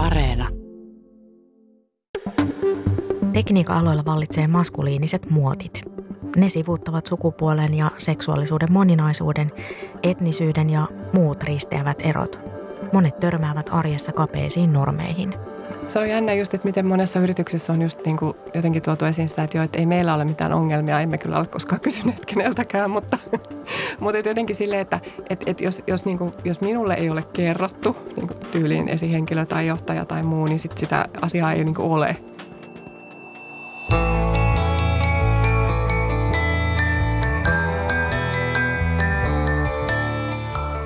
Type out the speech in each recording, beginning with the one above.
Areena. Tekniikan aloilla vallitsee maskuliiniset muotit. Ne sivuuttavat sukupuolen ja seksuaalisuuden moninaisuuden, etnisyyden ja muut risteävät erot. Monet törmäävät arjessa kapeisiin normeihin. Se on jännä just, että miten monessa yrityksessä on just niin kuin jotenkin tuotu esiin sitä, että, jo, että ei meillä ole mitään ongelmia, emme kyllä ole koskaan kysyneet keneltäkään, mutta, mutta jotenkin silleen, että, että, että jos, jos, niin kuin, jos minulle ei ole kerrottu niin kuin tyyliin esihenkilö tai johtaja tai muu, niin sit sitä asiaa ei niin kuin ole.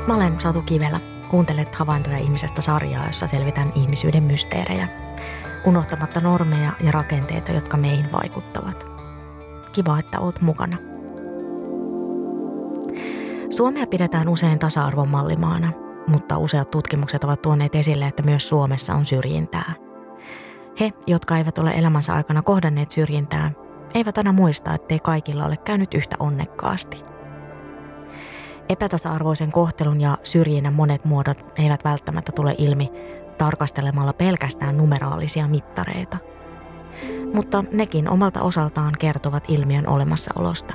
Mä olen Satu Kivelä. Kuuntelet havaintoja ihmisestä sarjaa, jossa selvitän ihmisyyden mysteerejä, unohtamatta normeja ja rakenteita, jotka meihin vaikuttavat. Kiva, että oot mukana. Suomea pidetään usein tasa-arvon mallimaana, mutta useat tutkimukset ovat tuoneet esille, että myös Suomessa on syrjintää. He, jotka eivät ole elämänsä aikana kohdanneet syrjintää, eivät aina muista, ettei kaikilla ole käynyt yhtä onnekkaasti – Epätasa-arvoisen kohtelun ja syrjinnän monet muodot eivät välttämättä tule ilmi tarkastelemalla pelkästään numeraalisia mittareita. Mutta nekin omalta osaltaan kertovat ilmiön olemassaolosta.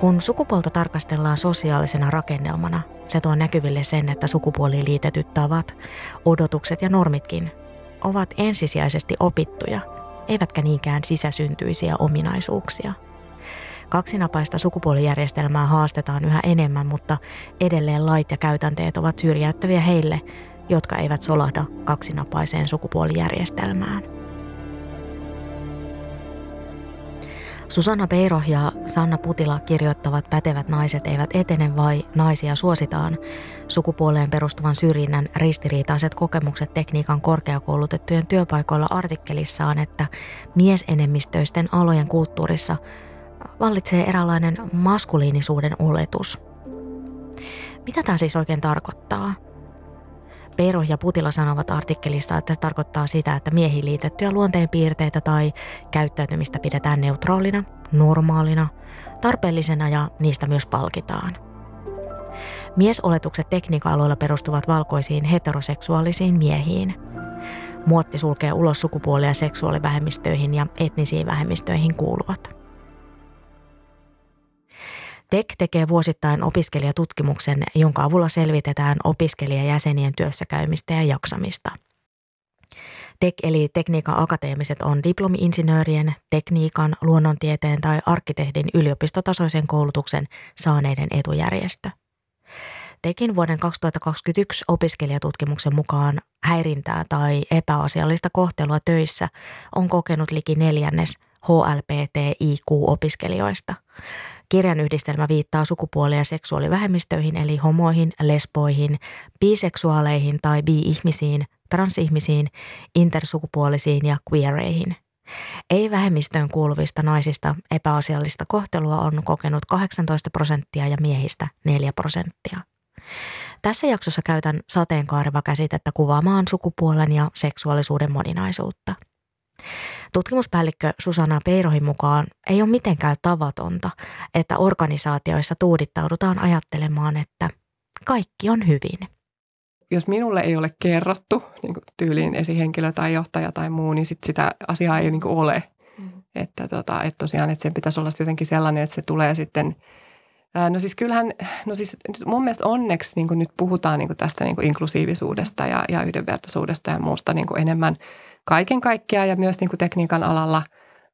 Kun sukupuolta tarkastellaan sosiaalisena rakennelmana, se tuo näkyville sen, että sukupuoliin liitetyt tavat, odotukset ja normitkin ovat ensisijaisesti opittuja, eivätkä niinkään sisäsyntyisiä ominaisuuksia – Kaksinapaista sukupuolijärjestelmää haastetaan yhä enemmän, mutta edelleen lait ja käytänteet ovat syrjäyttäviä heille, jotka eivät solahda kaksinapaiseen sukupuolijärjestelmään. Susanna Peiro ja Sanna Putila kirjoittavat Pätevät naiset eivät etene vai naisia suositaan sukupuoleen perustuvan syrjinnän ristiriitaiset kokemukset tekniikan korkeakoulutettujen työpaikoilla artikkelissaan, että miesenemmistöisten alojen kulttuurissa – vallitsee eräänlainen maskuliinisuuden oletus. Mitä tämä siis oikein tarkoittaa? Peiro ja Putila sanovat artikkelissa, että se tarkoittaa sitä, että miehiin liitettyjä luonteenpiirteitä tai käyttäytymistä pidetään neutraalina, normaalina, tarpeellisena ja niistä myös palkitaan. Miesoletukset tekniikka-aloilla perustuvat valkoisiin heteroseksuaalisiin miehiin. Muotti sulkee ulos sukupuolia seksuaalivähemmistöihin ja etnisiin vähemmistöihin kuuluvat. TEK tekee vuosittain opiskelijatutkimuksen, jonka avulla selvitetään opiskelijajäsenien työssäkäymistä ja jaksamista. TEK eli tekniikan akateemiset on diplomi-insinöörien, tekniikan, luonnontieteen tai arkkitehdin yliopistotasoisen koulutuksen saaneiden etujärjestö. Tekin vuoden 2021 opiskelijatutkimuksen mukaan häirintää tai epäasiallista kohtelua töissä on kokenut liki neljännes HLPTIQ-opiskelijoista. Kirjan yhdistelmä viittaa sukupuoli- ja seksuaalivähemmistöihin eli homoihin, lesboihin, biseksuaaleihin tai bi-ihmisiin, transihmisiin, intersukupuolisiin ja queereihin. Ei-vähemmistöön kuuluvista naisista epäasiallista kohtelua on kokenut 18 prosenttia ja miehistä 4 prosenttia. Tässä jaksossa käytän sateenkaareva käsitettä kuvaamaan sukupuolen ja seksuaalisuuden moninaisuutta – Tutkimuspäällikkö Susanna Peirohin mukaan ei ole mitenkään tavatonta, että organisaatioissa tuudittaudutaan ajattelemaan, että kaikki on hyvin. Jos minulle ei ole kerrottu niin tyyliin esihenkilö tai johtaja tai muu, niin sit sitä asiaa ei niin ole. Mm. Että, tota, että tosiaan, että sen pitäisi olla jotenkin sellainen, että se tulee sitten – No siis kyllähän, no siis mun mielestä onneksi niin nyt puhutaan niin tästä niin inklusiivisuudesta ja, ja yhdenvertaisuudesta ja muusta niin enemmän kaiken kaikkiaan ja myös niin tekniikan alalla.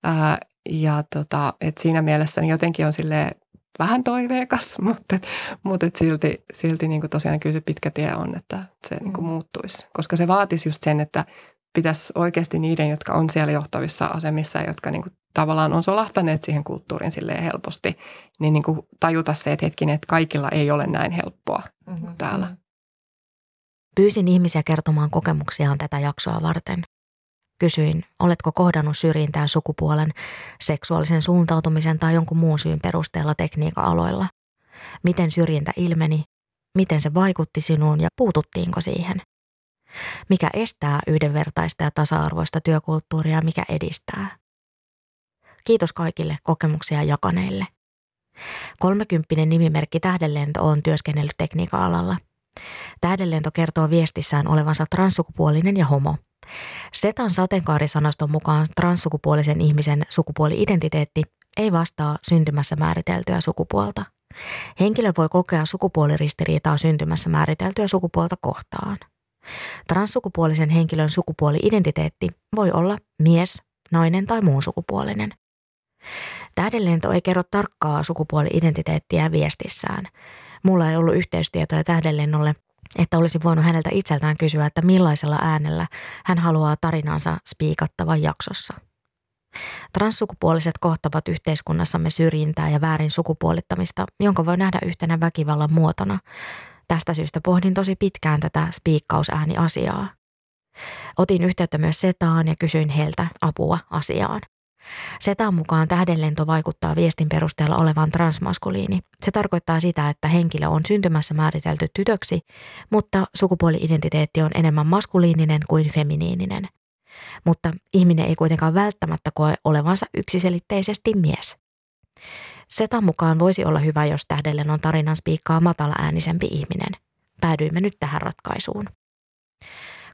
Ää, ja tota, et siinä mielessä niin jotenkin on sille vähän toiveikas, mutta, mutta et silti, silti niin tosiaan kyllä se pitkä tie on, että se niin mm. muuttuisi. Koska se vaatisi just sen, että pitäisi oikeasti niiden, jotka on siellä johtavissa asemissa ja jotka niin kuin tavallaan on solahtaneet siihen kulttuuriin silleen helposti, niin, niin kuin tajuta se, että hetkinen, että kaikilla ei ole näin helppoa mm-hmm. täällä. Mm-hmm. Pyysin ihmisiä kertomaan kokemuksiaan tätä jaksoa varten. Kysyin, oletko kohdannut syrjintää sukupuolen, seksuaalisen suuntautumisen tai jonkun muun syyn perusteella tekniikan aloilla? Miten syrjintä ilmeni? Miten se vaikutti sinuun ja puututtiinko siihen? Mikä estää yhdenvertaista ja tasa-arvoista työkulttuuria mikä edistää? Kiitos kaikille kokemuksia jakaneille. Kolmekymppinen nimimerkki Tähdenlento on työskennellyt tekniikan alalla. Tähdenlento kertoo viestissään olevansa transsukupuolinen ja homo. Setan sateenkaarisanaston mukaan transsukupuolisen ihmisen sukupuoli-identiteetti ei vastaa syntymässä määriteltyä sukupuolta. Henkilö voi kokea sukupuoliristiriitaa syntymässä määriteltyä sukupuolta kohtaan. Transsukupuolisen henkilön sukupuoli-identiteetti voi olla mies, nainen tai muun sukupuolinen. Tähdenlento ei kerro tarkkaa sukupuoli-identiteettiä viestissään. Mulla ei ollut yhteystietoja tähdenlennolle, että olisi voinut häneltä itseltään kysyä, että millaisella äänellä hän haluaa tarinansa spiikattavan jaksossa. Transsukupuoliset kohtavat yhteiskunnassamme syrjintää ja väärin sukupuolittamista, jonka voi nähdä yhtenä väkivallan muotona. Tästä syystä pohdin tosi pitkään tätä spiikkausääni-asiaa. Otin yhteyttä myös Setaan ja kysyin heiltä apua asiaan. Setan mukaan tähdenlento vaikuttaa viestin perusteella olevan transmaskuliini. Se tarkoittaa sitä, että henkilö on syntymässä määritelty tytöksi, mutta sukupuoli-identiteetti on enemmän maskuliininen kuin feminiininen. Mutta ihminen ei kuitenkaan välttämättä koe olevansa yksiselitteisesti mies. Setan mukaan voisi olla hyvä, jos tähdenlennon tarinan spiikkaa matala äänisempi ihminen. Päädyimme nyt tähän ratkaisuun.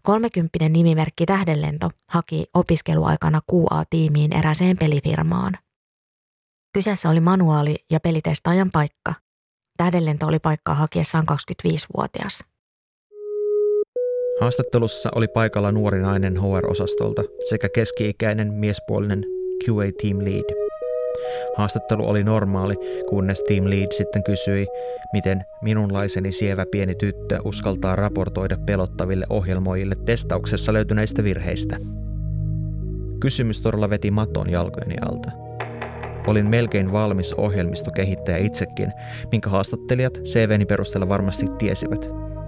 Kolmekymppinen nimimerkki Tähdenlento haki opiskeluaikana QA-tiimiin eräseen pelifirmaan. Kyseessä oli manuaali- ja pelitestaajan paikka. Tähdenlento oli paikkaa hakiessaan 25-vuotias. Haastattelussa oli paikalla nuori nainen HR-osastolta sekä keski-ikäinen miespuolinen QA Team Lead. Haastattelu oli normaali, kunnes Team Lead sitten kysyi, miten minunlaiseni sievä pieni tyttö uskaltaa raportoida pelottaville ohjelmoijille testauksessa löytyneistä virheistä. Kysymys todella veti maton jalkojeni alta. Olin melkein valmis ohjelmistokehittäjä itsekin, minkä haastattelijat CVni perusteella varmasti tiesivät.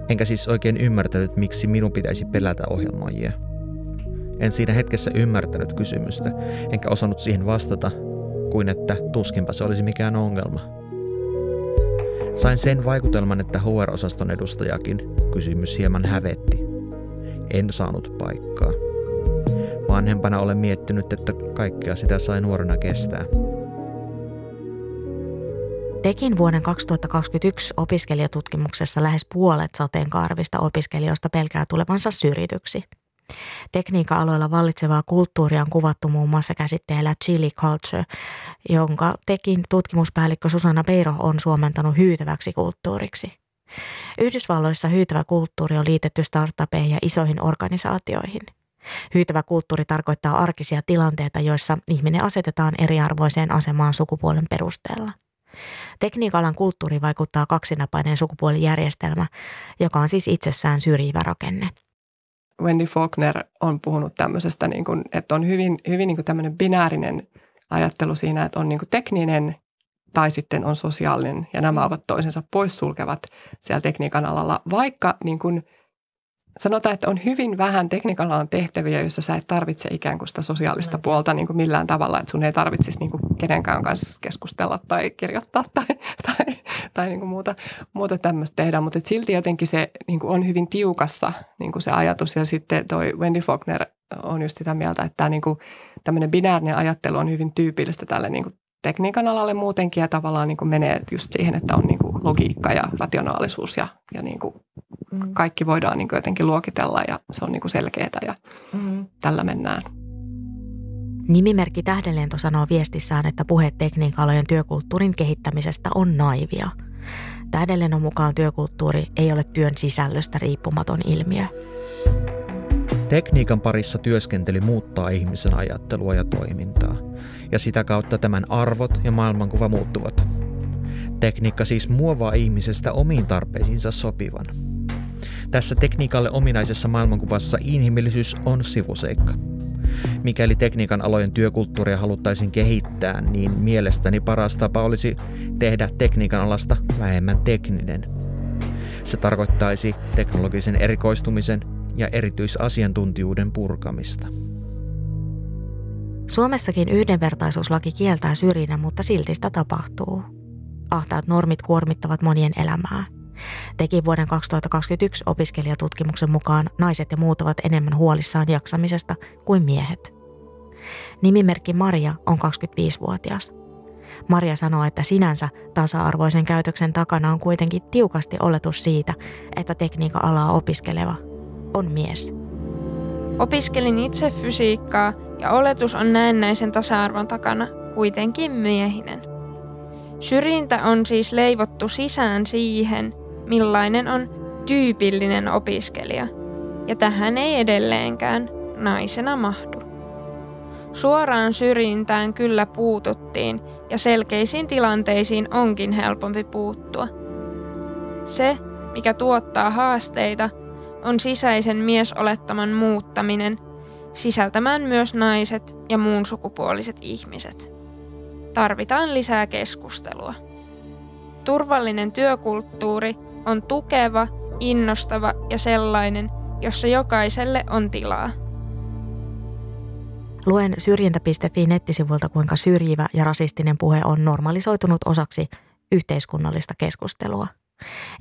Enkä siis oikein ymmärtänyt, miksi minun pitäisi pelätä ohjelmoijia. En siinä hetkessä ymmärtänyt kysymystä, enkä osannut siihen vastata, kuin että tuskinpa se olisi mikään ongelma. Sain sen vaikutelman, että HR-osaston edustajakin kysymys hieman hävetti. En saanut paikkaa. Vanhempana olen miettinyt, että kaikkea sitä sai nuorena kestää. Tekin vuoden 2021 opiskelijatutkimuksessa lähes puolet sateenkaarvista opiskelijoista pelkää tulevansa syrjityksi – Tekniikka-aloilla vallitsevaa kulttuuria on kuvattu muun muassa käsitteellä chili culture, jonka tekin tutkimuspäällikkö Susanna Beiro on suomentanut hyytäväksi kulttuuriksi. Yhdysvalloissa hyytävä kulttuuri on liitetty startupeihin ja isoihin organisaatioihin. Hyytävä kulttuuri tarkoittaa arkisia tilanteita, joissa ihminen asetetaan eriarvoiseen asemaan sukupuolen perusteella. Tekniikalan kulttuuri vaikuttaa kaksinapainen sukupuolijärjestelmä, joka on siis itsessään syrjivä rakenne – Wendy Faulkner on puhunut tämmöisestä, niin kuin, että on hyvin, hyvin niin kuin tämmöinen binäärinen ajattelu siinä, että on niin kuin tekninen tai sitten on sosiaalinen. Ja nämä ovat toisensa poissulkevat siellä tekniikan alalla, vaikka niin kuin – sanotaan, että on hyvin vähän tekniikan alan tehtäviä, joissa sä et tarvitse ikään kuin sitä sosiaalista puolta niin kuin millään tavalla, että sun ei tarvitsisi niin kuin kenenkään kanssa keskustella tai kirjoittaa tai, tai, tai niin kuin muuta, muuta tämmöistä tehdä, mutta silti jotenkin se niin kuin on hyvin tiukassa niin kuin se ajatus. Ja sitten toi Wendy Faulkner on just sitä mieltä, että tämä niin kuin, tämmöinen binäärinen ajattelu on hyvin tyypillistä tälle niin kuin tekniikan alalle muutenkin. Ja tavallaan niin kuin menee just siihen, että on niin logiikka ja rationaalisuus ja, ja niin kuin mm. kaikki voidaan niin kuin jotenkin luokitella ja se on niin kuin selkeää ja mm. tällä mennään. Nimimerkki Tähdenlento sanoo viestissään, että puheet tekniikalojen työkulttuurin kehittämisestä on naivia. Tähdenlennon mukaan työkulttuuri ei ole työn sisällöstä riippumaton ilmiö. Tekniikan parissa työskentely muuttaa ihmisen ajattelua ja toimintaa, ja sitä kautta tämän arvot ja maailmankuva muuttuvat. Tekniikka siis muovaa ihmisestä omiin tarpeisiinsa sopivan. Tässä tekniikalle ominaisessa maailmankuvassa inhimillisyys on sivuseikka. Mikäli tekniikan alojen työkulttuuria haluttaisiin kehittää, niin mielestäni paras tapa olisi tehdä tekniikan alasta vähemmän tekninen. Se tarkoittaisi teknologisen erikoistumisen ja erityisasiantuntijuuden purkamista. Suomessakin yhdenvertaisuuslaki kieltää syrjinnän, mutta silti sitä tapahtuu. Ahtaat normit kuormittavat monien elämää. Teki vuoden 2021 opiskelijatutkimuksen mukaan naiset ja muut ovat enemmän huolissaan jaksamisesta kuin miehet. Nimimerkki Maria on 25-vuotias. Maria sanoo, että sinänsä tasa-arvoisen käytöksen takana on kuitenkin tiukasti oletus siitä, että tekniikan alaa opiskeleva on mies. Opiskelin itse fysiikkaa ja oletus on näennäisen tasa-arvon takana kuitenkin miehinen. Syrjintä on siis leivottu sisään siihen, millainen on tyypillinen opiskelija, ja tähän ei edelleenkään naisena mahdu. Suoraan syrjintään kyllä puututtiin ja selkeisiin tilanteisiin onkin helpompi puuttua. Se, mikä tuottaa haasteita, on sisäisen miesolettaman muuttaminen sisältämään myös naiset ja muun sukupuoliset ihmiset. Tarvitaan lisää keskustelua. Turvallinen työkulttuuri on tukeva, innostava ja sellainen, jossa jokaiselle on tilaa. Luen syrjintä.fi nettisivulta, kuinka syrjivä ja rasistinen puhe on normalisoitunut osaksi yhteiskunnallista keskustelua.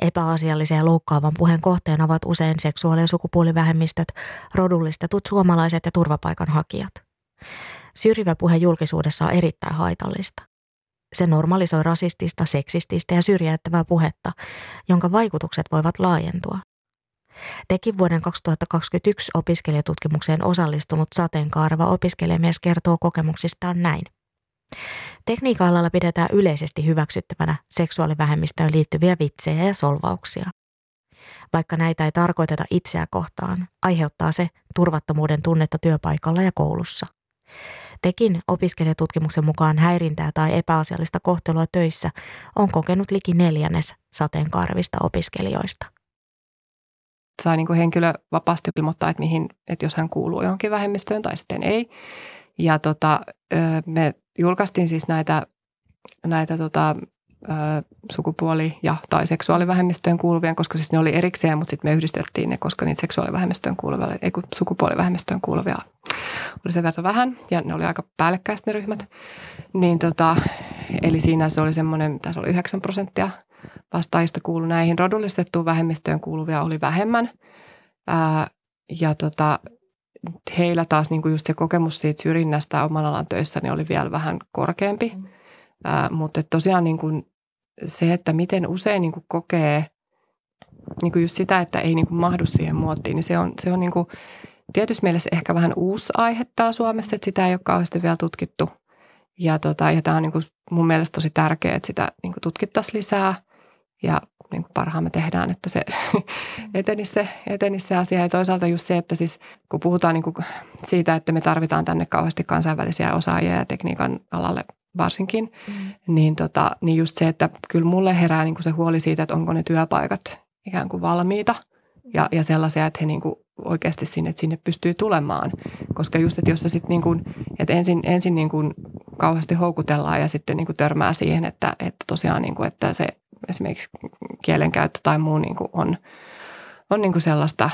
Epäasiallisen ja loukkaavan puheen kohteena ovat usein seksuaali- ja sukupuolivähemmistöt, rodullistetut suomalaiset ja turvapaikanhakijat. Syrjivä puhe julkisuudessa on erittäin haitallista. Se normalisoi rasistista, seksististä ja syrjäyttävää puhetta, jonka vaikutukset voivat laajentua. Tekin vuoden 2021 opiskelijatutkimukseen osallistunut sateenkaareva opiskelijamies kertoo kokemuksistaan näin. Tekniikka-alalla pidetään yleisesti hyväksyttävänä seksuaalivähemmistöön liittyviä vitsejä ja solvauksia. Vaikka näitä ei tarkoiteta itseä kohtaan, aiheuttaa se turvattomuuden tunnetta työpaikalla ja koulussa. Tekin opiskelijatutkimuksen mukaan häirintää tai epäasiallista kohtelua töissä on kokenut liki neljännes sateenkaarevista opiskelijoista saa niin kuin henkilö vapaasti ilmoittaa, että, mihin, että jos hän kuuluu johonkin vähemmistöön tai sitten ei. Ja tota, me julkaistiin siis näitä, näitä tota, sukupuoli- ja tai seksuaalivähemmistöön kuuluvien, koska siis ne oli erikseen, mutta sitten me yhdistettiin ne, koska niitä seksuaalivähemmistöön kuuluvia, ei kun sukupuolivähemmistöön kuuluvia oli sen verran vähän ja ne oli aika päällekkäiset ne ryhmät. Niin tota, eli siinä se oli semmoinen, tässä oli 9 prosenttia vastaajista kuulu näihin rodullistettuun vähemmistöön kuuluvia oli vähemmän. Ää, ja tota, heillä taas niin kuin just se kokemus siitä syrjinnästä oman alan töissä niin oli vielä vähän korkeampi. Mm. Ää, mutta tosiaan niin kuin se, että miten usein niin kuin kokee niin kuin just sitä, että ei niin kuin mahdu siihen muottiin, niin se on, se on niin kuin tietysti mielessä ehkä vähän uusi aihe täällä Suomessa, että sitä ei ole kauheasti vielä tutkittu. Ja, tota, ja tämä on niin kuin mun mielestä tosi tärkeää, että sitä niin kuin tutkittaisiin lisää – ja niin kuin parhaamme tehdään, että se etenisi, se etenisi se asia. Ja toisaalta just se, että siis kun puhutaan niin kuin siitä, että me tarvitaan tänne kauheasti kansainvälisiä osaajia ja tekniikan alalle varsinkin, mm. niin, tota, niin just se, että kyllä mulle herää niin kuin se huoli siitä, että onko ne työpaikat ikään kuin valmiita ja, ja sellaisia, että he niin kuin oikeasti sinne, että sinne pystyy tulemaan. Koska just, että jos se sitten niin kuin, että ensin, ensin niin kuin kauheasti houkutellaan ja sitten niin kuin törmää siihen, että, että tosiaan niin kuin, että se esimerkiksi kielenkäyttö tai muu niin kuin on, on niin kuin sellaista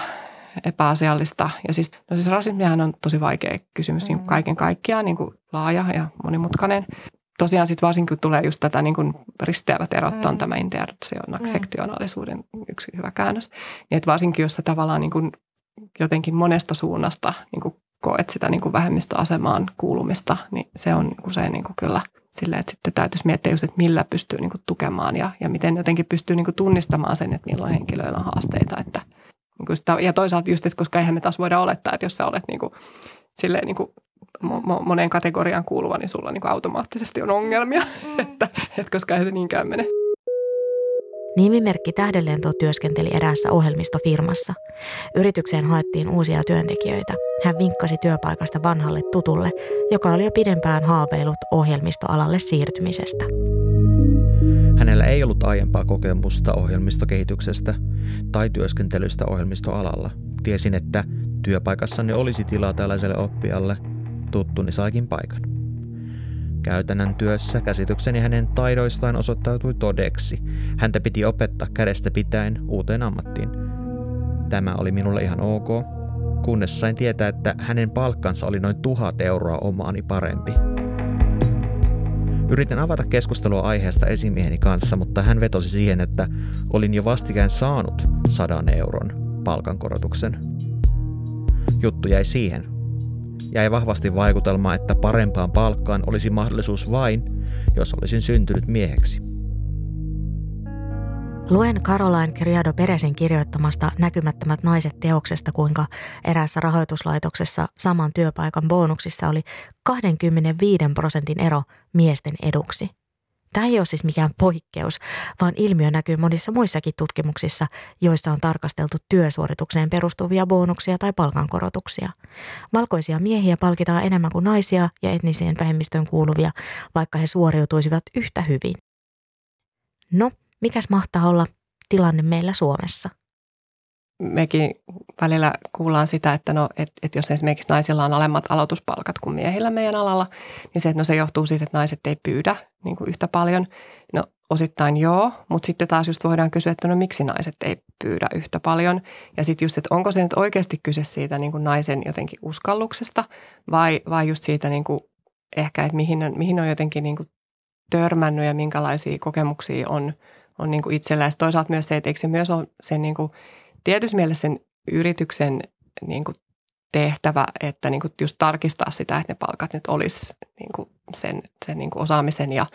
epäasiallista. Ja siis, no siis rasismihan on tosi vaikea kysymys mm. niin kuin kaiken kaikkiaan, niin kuin laaja ja monimutkainen. Tosiaan sitten varsinkin kun tulee just tätä niin kuin risteävät erot on mm. tämä intersektionaalisuuden yksi hyvä käännös. Niin että varsinkin jos sä tavallaan niin kuin jotenkin monesta suunnasta niin kuin koet sitä niin kuin vähemmistöasemaan kuulumista, niin se on usein niin kuin kyllä – Silleen, että sitten täytyisi miettiä just, että millä pystyy niin kuin tukemaan ja, ja miten jotenkin pystyy niin kuin tunnistamaan sen, että milloin henkilöillä on haasteita. Että, niin kuin sitä, ja toisaalta just, että koska eihän me taas voida olettaa, että jos sä olet niin kuin, silleen niin kuin moneen kategoriaan kuuluva, niin sulla niin kuin automaattisesti on ongelmia, mm. että, että koska ei se niinkään mene. Nimimerkki Tähdenlento työskenteli eräässä ohjelmistofirmassa. Yritykseen haettiin uusia työntekijöitä. Hän vinkkasi työpaikasta vanhalle tutulle, joka oli jo pidempään haaveillut ohjelmistoalalle siirtymisestä. Hänellä ei ollut aiempaa kokemusta ohjelmistokehityksestä tai työskentelystä ohjelmistoalalla. Tiesin, että työpaikassani olisi tilaa tällaiselle oppijalle. Tuttuni saikin paikan. Käytännön työssä käsitykseni hänen taidoistaan osoittautui todeksi. Häntä piti opettaa kädestä pitäen uuteen ammattiin. Tämä oli minulle ihan ok, kunnes sain tietää, että hänen palkkansa oli noin tuhat euroa omaani parempi. Yritin avata keskustelua aiheesta esimieheni kanssa, mutta hän vetosi siihen, että olin jo vastikään saanut sadan euron palkankorotuksen. Juttu jäi siihen – jäi vahvasti vaikutelma, että parempaan palkkaan olisi mahdollisuus vain, jos olisin syntynyt mieheksi. Luen Caroline Criado Peresin kirjoittamasta Näkymättömät naiset teoksesta, kuinka eräässä rahoituslaitoksessa saman työpaikan bonuksissa oli 25 prosentin ero miesten eduksi. Tämä ei ole siis mikään poikkeus, vaan ilmiö näkyy monissa muissakin tutkimuksissa, joissa on tarkasteltu työsuoritukseen perustuvia bonuksia tai palkankorotuksia. Valkoisia miehiä palkitaan enemmän kuin naisia ja etniseen vähemmistöön kuuluvia, vaikka he suoriutuisivat yhtä hyvin. No, mikäs mahtaa olla tilanne meillä Suomessa? mekin välillä kuullaan sitä, että no, et, et jos esimerkiksi naisilla on alemmat aloituspalkat kuin miehillä meidän alalla, niin se, että no se johtuu siitä, että naiset ei pyydä niin kuin yhtä paljon. No osittain joo, mutta sitten taas just voidaan kysyä, että no miksi naiset ei pyydä yhtä paljon. Ja sitten just, että onko se nyt oikeasti kyse siitä niin kuin naisen jotenkin uskalluksesta vai, vai just siitä niin kuin ehkä, että mihin on, mihin on jotenkin niin kuin törmännyt ja minkälaisia kokemuksia on, on niin kuin itsellä. Ja toisaalta myös se, että eikö se myös ole sen niin kuin – tietysti mielessä sen yrityksen niin kuin tehtävä, että niin kuin just tarkistaa sitä, että ne palkat nyt olisi niin kuin sen, sen niin kuin osaamisen ja,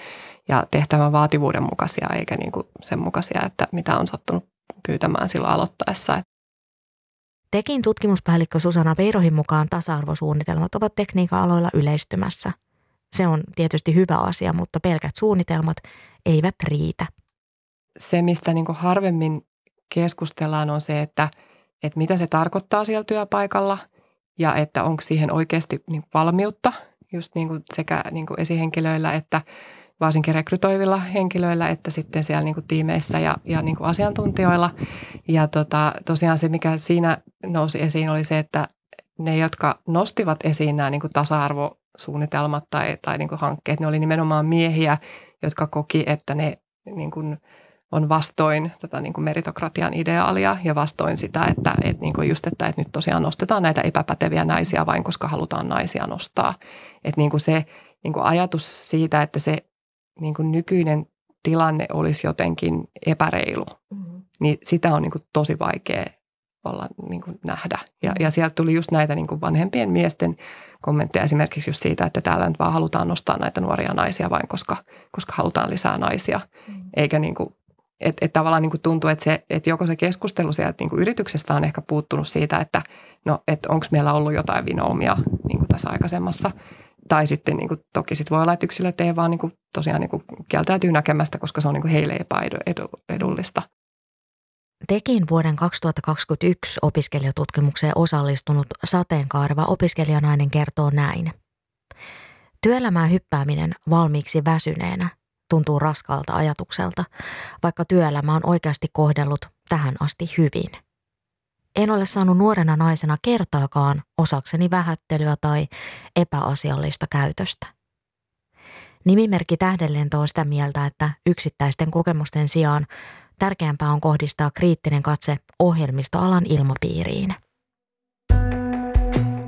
ja tehtävän vaativuuden mukaisia, eikä niin kuin sen mukaisia, että mitä on sattunut pyytämään silloin aloittaessa. Tekin tutkimuspäällikkö Susanna Peirohin mukaan tasa-arvosuunnitelmat ovat tekniikan aloilla yleistymässä. Se on tietysti hyvä asia, mutta pelkät suunnitelmat eivät riitä. Se, mistä niin kuin harvemmin keskustellaan, on se, että, että mitä se tarkoittaa siellä työpaikalla ja että onko siihen oikeasti niin valmiutta just niin kuin sekä niin kuin esihenkilöillä että varsinkin rekrytoivilla henkilöillä, että sitten siellä niin kuin tiimeissä ja, ja niin kuin asiantuntijoilla. Ja tota, tosiaan se, mikä siinä nousi esiin, oli se, että ne, jotka nostivat esiin nämä niin kuin tasa-arvosuunnitelmat tai, tai niin kuin hankkeet, ne oli nimenomaan miehiä, jotka koki, että ne niin kuin – on vastoin tätä niin kuin meritokratian ideaalia ja vastoin sitä, että, että niin kuin just, että, että nyt tosiaan nostetaan näitä epäpäteviä naisia vain, koska halutaan naisia nostaa. Että niin kuin se niin kuin ajatus siitä, että se niin kuin nykyinen tilanne olisi jotenkin epäreilu, mm-hmm. niin sitä on niin kuin tosi vaikea olla niin kuin nähdä. Ja, mm-hmm. ja sieltä tuli just näitä niin kuin vanhempien miesten kommentteja esimerkiksi just siitä, että täällä nyt vaan halutaan nostaa näitä nuoria naisia vain, koska, koska halutaan lisää naisia, mm-hmm. eikä niin kuin että et tavallaan niin kuin tuntuu, että, se, että joko se keskustelu sieltä niin kuin yrityksestä on ehkä puuttunut siitä, että no, että onko meillä ollut jotain vinoumia niin kuin tässä aikaisemmassa. Tai sitten niin kuin, toki sit voi olla, että yksilöt ei vaan niin kuin, tosiaan niin kuin, kieltäytyy näkemästä, koska se on niin kuin heille epäedullista. Tekin vuoden 2021 opiskelijatutkimukseen osallistunut sateenkaareva opiskelijanainen kertoo näin. Työelämään hyppääminen valmiiksi väsyneenä – tuntuu raskalta ajatukselta, vaikka työelämä on oikeasti kohdellut tähän asti hyvin. En ole saanut nuorena naisena kertaakaan osakseni vähättelyä tai epäasiallista käytöstä. Nimimerkki Tähdenlento on sitä mieltä, että yksittäisten kokemusten sijaan tärkeämpää on kohdistaa kriittinen katse ohjelmistoalan ilmapiiriin.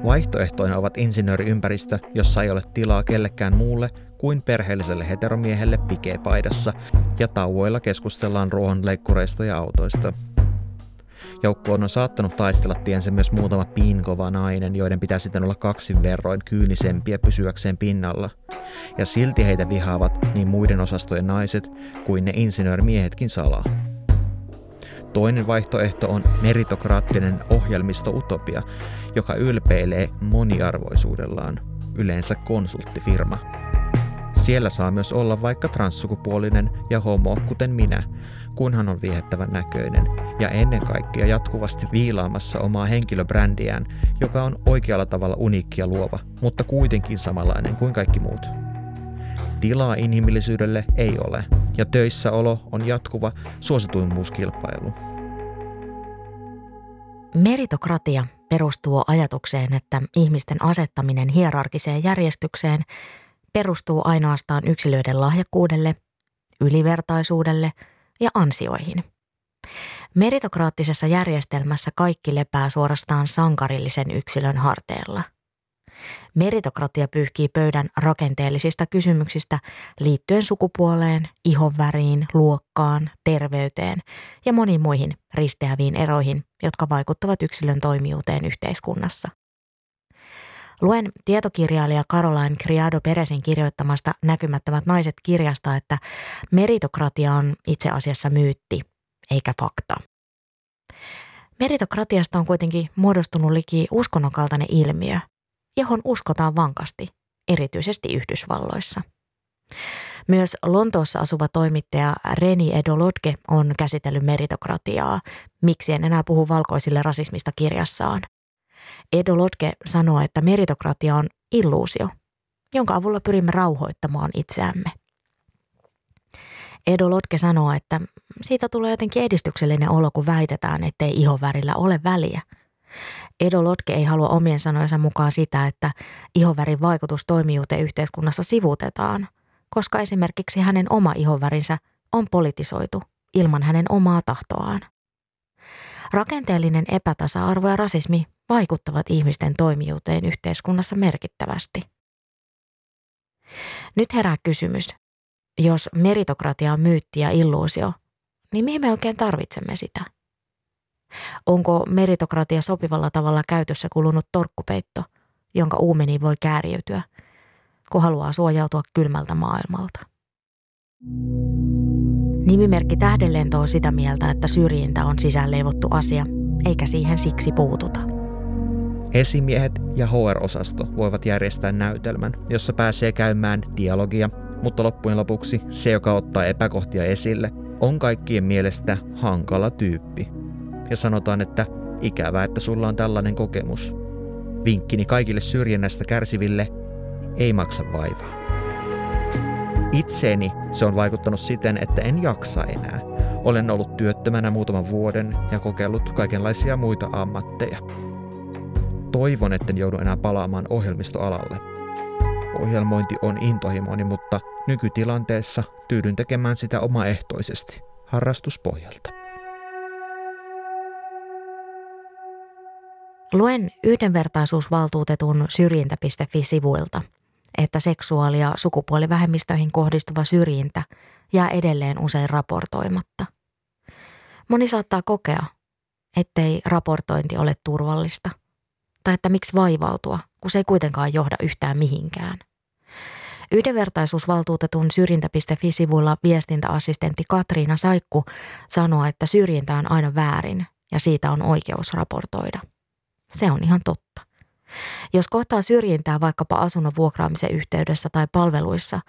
Vaihtoehtoina ovat insinööriympäristö, jossa ei ole tilaa kellekään muulle kuin perheelliselle heteromiehelle pikepaidassa ja tauoilla keskustellaan ruohonleikkureista ja autoista. Joukkoon on saattanut taistella tiensä myös muutama piinkova nainen, joiden pitää sitten olla kaksin verroin kyynisempiä pysyäkseen pinnalla. Ja silti heitä vihaavat niin muiden osastojen naiset kuin ne insinöörimiehetkin salaa. Toinen vaihtoehto on meritokraattinen ohjelmisto-utopia, joka ylpeilee moniarvoisuudellaan, yleensä konsulttifirma. Siellä saa myös olla vaikka transsukupuolinen ja homo, kuten minä, kunhan on viehättävän näköinen ja ennen kaikkea jatkuvasti viilaamassa omaa henkilöbrändiään, joka on oikealla tavalla uniikki ja luova, mutta kuitenkin samanlainen kuin kaikki muut. Tilaa inhimillisyydelle ei ole, ja töissäolo on jatkuva suosituimmuuskilpailu. Meritokratia perustuu ajatukseen, että ihmisten asettaminen hierarkiseen järjestykseen perustuu ainoastaan yksilöiden lahjakkuudelle, ylivertaisuudelle ja ansioihin. Meritokraattisessa järjestelmässä kaikki lepää suorastaan sankarillisen yksilön harteella – Meritokratia pyyhkii pöydän rakenteellisista kysymyksistä liittyen sukupuoleen, ihonväriin, luokkaan, terveyteen ja moniin muihin risteäviin eroihin, jotka vaikuttavat yksilön toimijuuteen yhteiskunnassa. Luen tietokirjailija Caroline Criado Peresin kirjoittamasta Näkymättömät naiset kirjasta, että meritokratia on itse asiassa myytti, eikä fakta. Meritokratiasta on kuitenkin muodostunut liki uskonnon kaltainen ilmiö, johon uskotaan vankasti, erityisesti Yhdysvalloissa. Myös Lontoossa asuva toimittaja Reni Edolodge on käsitellyt meritokratiaa, miksi en enää puhu valkoisille rasismista kirjassaan. Edolodge sanoo, että meritokratia on illuusio, jonka avulla pyrimme rauhoittamaan itseämme. Edo Lotke sanoo, että siitä tulee jotenkin edistyksellinen olo, kun väitetään, ettei ihonvärillä ole väliä. Edo Lotke ei halua omien sanojensa mukaan sitä, että ihonvärin vaikutus toimijuuteen yhteiskunnassa sivutetaan, koska esimerkiksi hänen oma ihonvärinsä on politisoitu ilman hänen omaa tahtoaan. Rakenteellinen epätasa-arvo ja rasismi vaikuttavat ihmisten toimijuuteen yhteiskunnassa merkittävästi. Nyt herää kysymys, jos meritokratia on myytti ja illuusio, niin mihin me oikein tarvitsemme sitä? Onko meritokratia sopivalla tavalla käytössä kulunut torkkupeitto, jonka uumeni voi kääriytyä, kun haluaa suojautua kylmältä maailmalta? Nimimerkki Tähdenlento on sitä mieltä, että syrjintä on sisäänleivottu asia, eikä siihen siksi puututa. Esimiehet ja HR-osasto voivat järjestää näytelmän, jossa pääsee käymään dialogia mutta loppujen lopuksi se, joka ottaa epäkohtia esille, on kaikkien mielestä hankala tyyppi. Ja sanotaan, että ikävää, että sulla on tällainen kokemus. Vinkkini kaikille syrjinnästä kärsiville, ei maksa vaivaa. Itseeni se on vaikuttanut siten, että en jaksa enää. Olen ollut työttömänä muutaman vuoden ja kokeillut kaikenlaisia muita ammatteja. Toivon, etten joudu enää palaamaan ohjelmistoalalle – ohjelmointi on intohimoni, mutta nykytilanteessa tyydyn tekemään sitä omaehtoisesti, harrastuspohjalta. Luen yhdenvertaisuusvaltuutetun syrjintä.fi-sivuilta, että seksuaali- ja sukupuolivähemmistöihin kohdistuva syrjintä jää edelleen usein raportoimatta. Moni saattaa kokea, ettei raportointi ole turvallista, tai että miksi vaivautua, kun se ei kuitenkaan johda yhtään mihinkään. Yhdenvertaisuusvaltuutetun syrjintä.fi-sivuilla viestintäassistentti Katriina Saikku sanoo, että syrjintä on aina väärin ja siitä on oikeus raportoida. Se on ihan totta. Jos kohtaa syrjintää vaikkapa asunnon vuokraamisen yhteydessä tai palveluissa,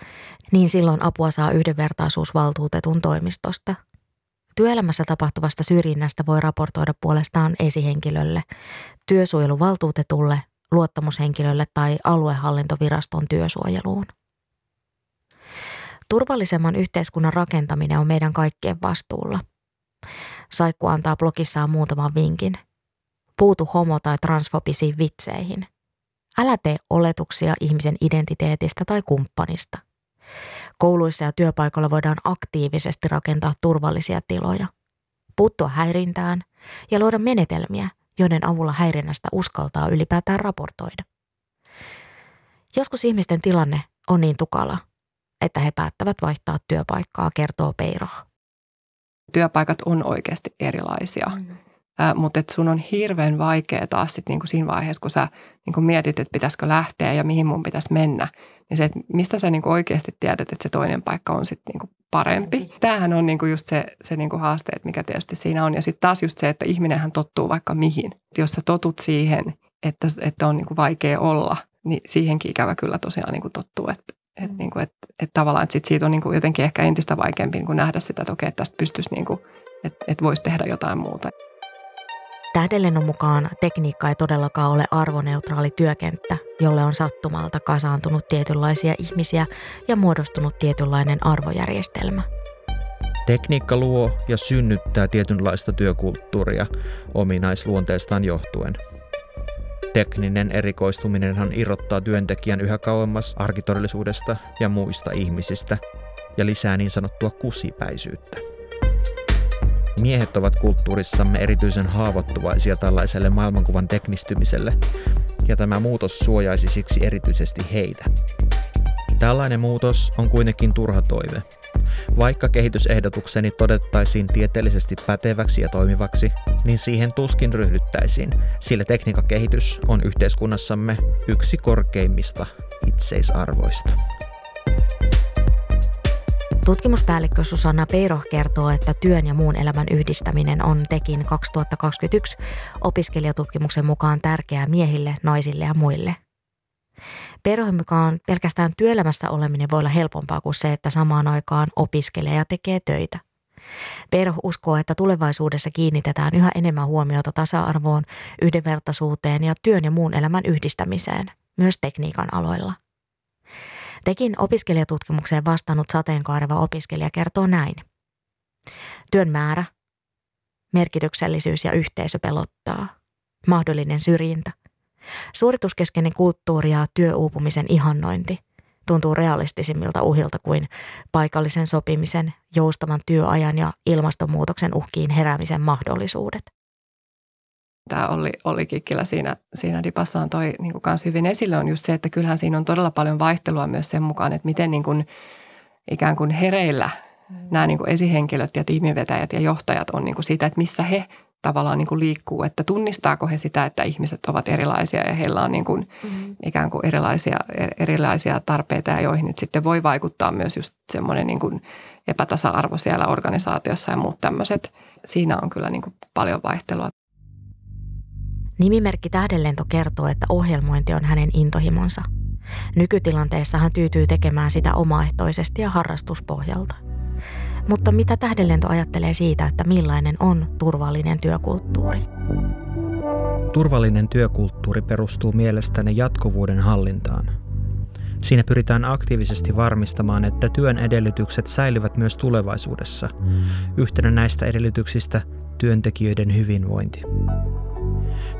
niin silloin apua saa yhdenvertaisuusvaltuutetun toimistosta. Työelämässä tapahtuvasta syrjinnästä voi raportoida puolestaan esihenkilölle, työsuojeluvaltuutetulle, luottamushenkilölle tai aluehallintoviraston työsuojeluun. Turvallisemman yhteiskunnan rakentaminen on meidän kaikkien vastuulla. Saikku antaa blogissaan muutaman vinkin. Puutu homo- tai transfobisiin vitseihin. Älä tee oletuksia ihmisen identiteetistä tai kumppanista. Kouluissa ja työpaikoilla voidaan aktiivisesti rakentaa turvallisia tiloja. Puuttua häirintään ja luoda menetelmiä, joiden avulla häirinnästä uskaltaa ylipäätään raportoida. Joskus ihmisten tilanne on niin tukala, että he päättävät vaihtaa työpaikkaa, kertoo Peiro. Työpaikat on oikeasti erilaisia, mm. Mutta et sun on hirveän vaikea taas sit niinku siinä vaiheessa, kun sä niinku mietit, että pitäisikö lähteä ja mihin mun pitäisi mennä, niin se, että mistä sä niinku oikeasti tiedät, että se toinen paikka on sitten niinku parempi. Tämähän on niinku just se, se niinku haaste, että mikä tietysti siinä on. Ja sitten taas just se, että ihminenhän tottuu vaikka mihin. Jos sä totut siihen, että, että on niinku vaikea olla, niin siihenkin ikävä kyllä tosiaan niinku tottuu, että et, niin kuin, et, et tavallaan, että sit siitä on niin kuin jotenkin ehkä entistä vaikeampi niin kuin nähdä sitä, että okei, että tästä pystyisi, niin kuin, että, että voisi tehdä jotain muuta. Tähdenlennon mukaan tekniikka ei todellakaan ole arvoneutraali työkenttä, jolle on sattumalta kasaantunut tietynlaisia ihmisiä ja muodostunut tietynlainen arvojärjestelmä. Tekniikka luo ja synnyttää tietynlaista työkulttuuria ominaisluonteestaan johtuen – Tekninen erikoistuminenhan irrottaa työntekijän yhä kauemmas arkitodellisuudesta ja muista ihmisistä ja lisää niin sanottua kusipäisyyttä. Miehet ovat kulttuurissamme erityisen haavoittuvaisia tällaiselle maailmankuvan teknistymiselle, ja tämä muutos suojaisi siksi erityisesti heitä. Tällainen muutos on kuitenkin turha toive. Vaikka kehitysehdotukseni todettaisiin tieteellisesti päteväksi ja toimivaksi, niin siihen tuskin ryhdyttäisiin, sillä tekniikkakehitys on yhteiskunnassamme yksi korkeimmista itseisarvoista. Tutkimuspäällikkö Susanna Peiro kertoo, että työn ja muun elämän yhdistäminen on Tekin 2021 opiskelijatutkimuksen mukaan tärkeää miehille, naisille ja muille. Perheen mukaan pelkästään työelämässä oleminen voi olla helpompaa kuin se, että samaan aikaan opiskelee ja tekee töitä. Perho uskoo, että tulevaisuudessa kiinnitetään yhä enemmän huomiota tasa-arvoon, yhdenvertaisuuteen ja työn ja muun elämän yhdistämiseen, myös tekniikan aloilla – opiskelijatutkimukseen vastannut sateenkaareva opiskelija kertoo näin. Työn määrä, merkityksellisyys ja yhteisö pelottaa. Mahdollinen syrjintä. Suorituskeskeinen kulttuuri ja työuupumisen ihannointi tuntuu realistisimmilta uhilta kuin paikallisen sopimisen, joustavan työajan ja ilmastonmuutoksen uhkiin heräämisen mahdollisuudet tämä Olli, Olli Kikkilä siinä, siinä dipassaan toi niin kuin kans hyvin esille on just se, että kyllähän siinä on todella paljon vaihtelua myös sen mukaan, että miten niin kuin, ikään kuin hereillä nämä niin kuin esihenkilöt ja tiimivetäjät ja johtajat on niin kuin siitä, että missä he tavallaan niin kuin liikkuu, että tunnistaako he sitä, että ihmiset ovat erilaisia ja heillä on niin kuin mm-hmm. ikään kuin erilaisia, erilaisia tarpeita ja joihin nyt sitten voi vaikuttaa myös just semmoinen niin kuin epätasa-arvo siellä organisaatiossa ja muut tämmöiset. Siinä on kyllä niin kuin paljon vaihtelua. Nimimerkki Tähdenlento kertoo, että ohjelmointi on hänen intohimonsa. Nykytilanteessa hän tyytyy tekemään sitä omaehtoisesti ja harrastuspohjalta. Mutta mitä Tähdenlento ajattelee siitä, että millainen on turvallinen työkulttuuri? Turvallinen työkulttuuri perustuu mielestäni jatkuvuuden hallintaan. Siinä pyritään aktiivisesti varmistamaan, että työn edellytykset säilyvät myös tulevaisuudessa. Yhtenä näistä edellytyksistä työntekijöiden hyvinvointi.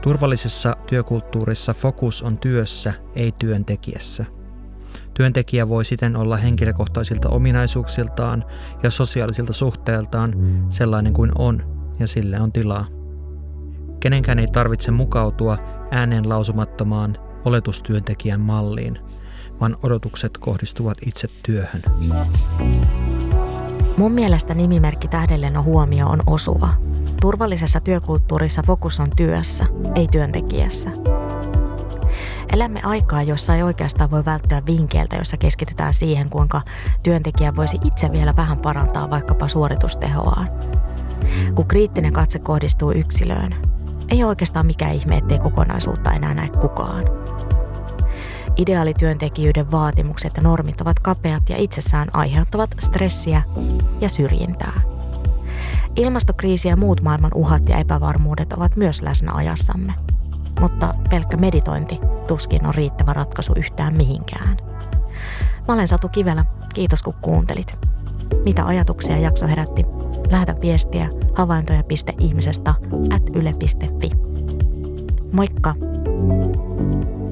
Turvallisessa työkulttuurissa fokus on työssä, ei työntekijässä. Työntekijä voi siten olla henkilökohtaisilta ominaisuuksiltaan ja sosiaalisilta suhteiltaan sellainen kuin on, ja sille on tilaa. Kenenkään ei tarvitse mukautua ääneen lausumattomaan oletustyöntekijän malliin, vaan odotukset kohdistuvat itse työhön. Mun mielestä nimimerkki tähdellennon huomio on osuva. Turvallisessa työkulttuurissa fokus on työssä, ei työntekijässä. Elämme aikaa, jossa ei oikeastaan voi välttyä vinkeiltä, jossa keskitytään siihen, kuinka työntekijä voisi itse vielä vähän parantaa vaikkapa suoritustehoaan. Kun kriittinen katse kohdistuu yksilöön, ei oikeastaan mikään ihme, ettei kokonaisuutta enää näe kukaan. Ideaalityöntekijöiden vaatimukset ja normit ovat kapeat ja itsessään aiheuttavat stressiä ja syrjintää. Ilmastokriisi ja muut maailman uhat ja epävarmuudet ovat myös läsnä ajassamme. Mutta pelkkä meditointi tuskin on riittävä ratkaisu yhtään mihinkään. Mä olen Satu Kivelä. Kiitos kun kuuntelit. Mitä ajatuksia jakso herätti? Lähetä viestiä havaintoja.ihmisestä at yle.fi. Moikka! thank you